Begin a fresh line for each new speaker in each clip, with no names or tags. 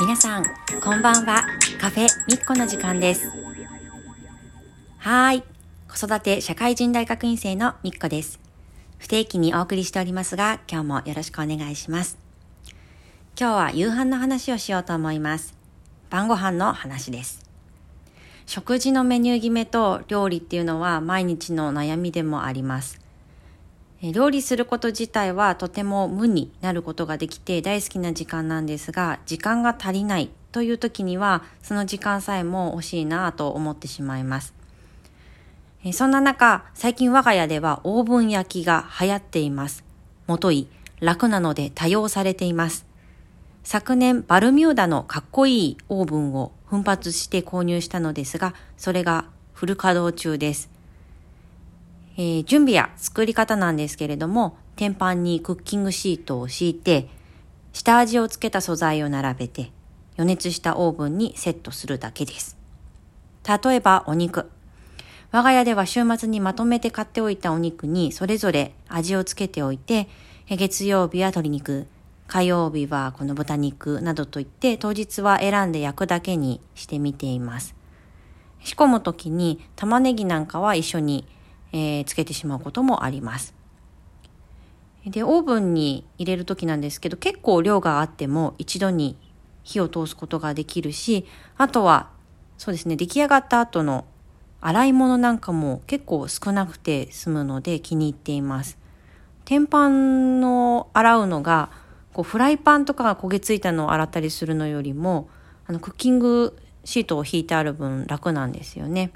皆さん、こんばんは。カフェみっこの時間です。はーい。子育て社会人大学院生のみっこです。不定期にお送りしておりますが、今日もよろしくお願いします。今日は夕飯の話をしようと思います。晩ご飯の話です。食事のメニュー決めと料理っていうのは毎日の悩みでもあります。料理すること自体はとても無になることができて大好きな時間なんですが、時間が足りないという時には、その時間さえも惜しいなぁと思ってしまいます。そんな中、最近我が家ではオーブン焼きが流行っています。もとい、楽なので多用されています。昨年、バルミューダのかっこいいオーブンを奮発して購入したのですが、それがフル稼働中です。えー準備や作り方なんですけれども、天板にクッキングシートを敷いて、下味をつけた素材を並べて、予熱したオーブンにセットするだけです。例えばお肉。我が家では週末にまとめて買っておいたお肉にそれぞれ味をつけておいて、月曜日は鶏肉、火曜日はこの豚肉などといって当日は選んで焼くだけにしてみています。仕込むときに玉ねぎなんかは一緒に、えーつけてしまうこともあります。で、オーブンに入れるときなんですけど結構量があっても一度に火を通すことができるし、あとはそうですね、出来上がった後の洗い物なんかも結構少なくて済むので気に入っています。天板の洗うのがこうフライパンとかが焦げついたのを洗ったりするのよりもあのクッキングシートを引いてある分楽なんですよね。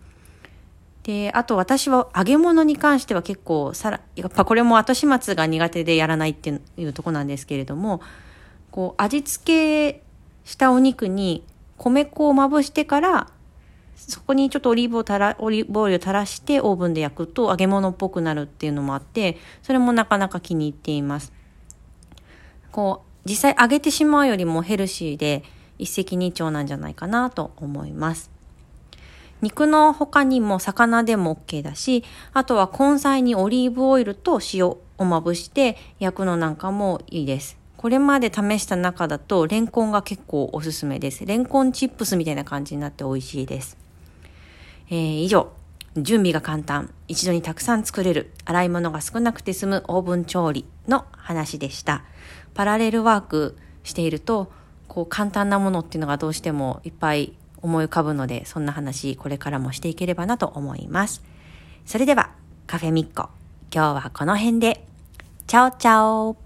で、あと私は揚げ物に関しては結構さら、やっぱこれも後始末が苦手でやらないっていうとこなんですけれども、こう味付けしたお肉に米粉をまぶしてからそこにちょっとオリーブをたら、オリーブオイルを垂らしてオーブンで焼くと揚げ物っぽくなるっていうのもあって、それもなかなか気に入っています。こう、実際揚げてしまうよりもヘルシーで一石二鳥なんじゃないかなと思います。肉の他にも魚でも OK だし、あとは根菜にオリーブオイルと塩をまぶして焼くのなんかもいいです。これまで試した中だとレンコンが結構おすすめです。レンコンチップスみたいな感じになって美味しいです。えー以上、準備が簡単、一度にたくさん作れる、洗い物が少なくて済むオーブン調理の話でした。パラレルワークしていると、こう簡単なものっていうのがどうしてもいっぱい思い浮かぶので、そんな話これからもしていければなと思います。それでは、カフェミッコ、今日はこの辺で、チャオチャオ。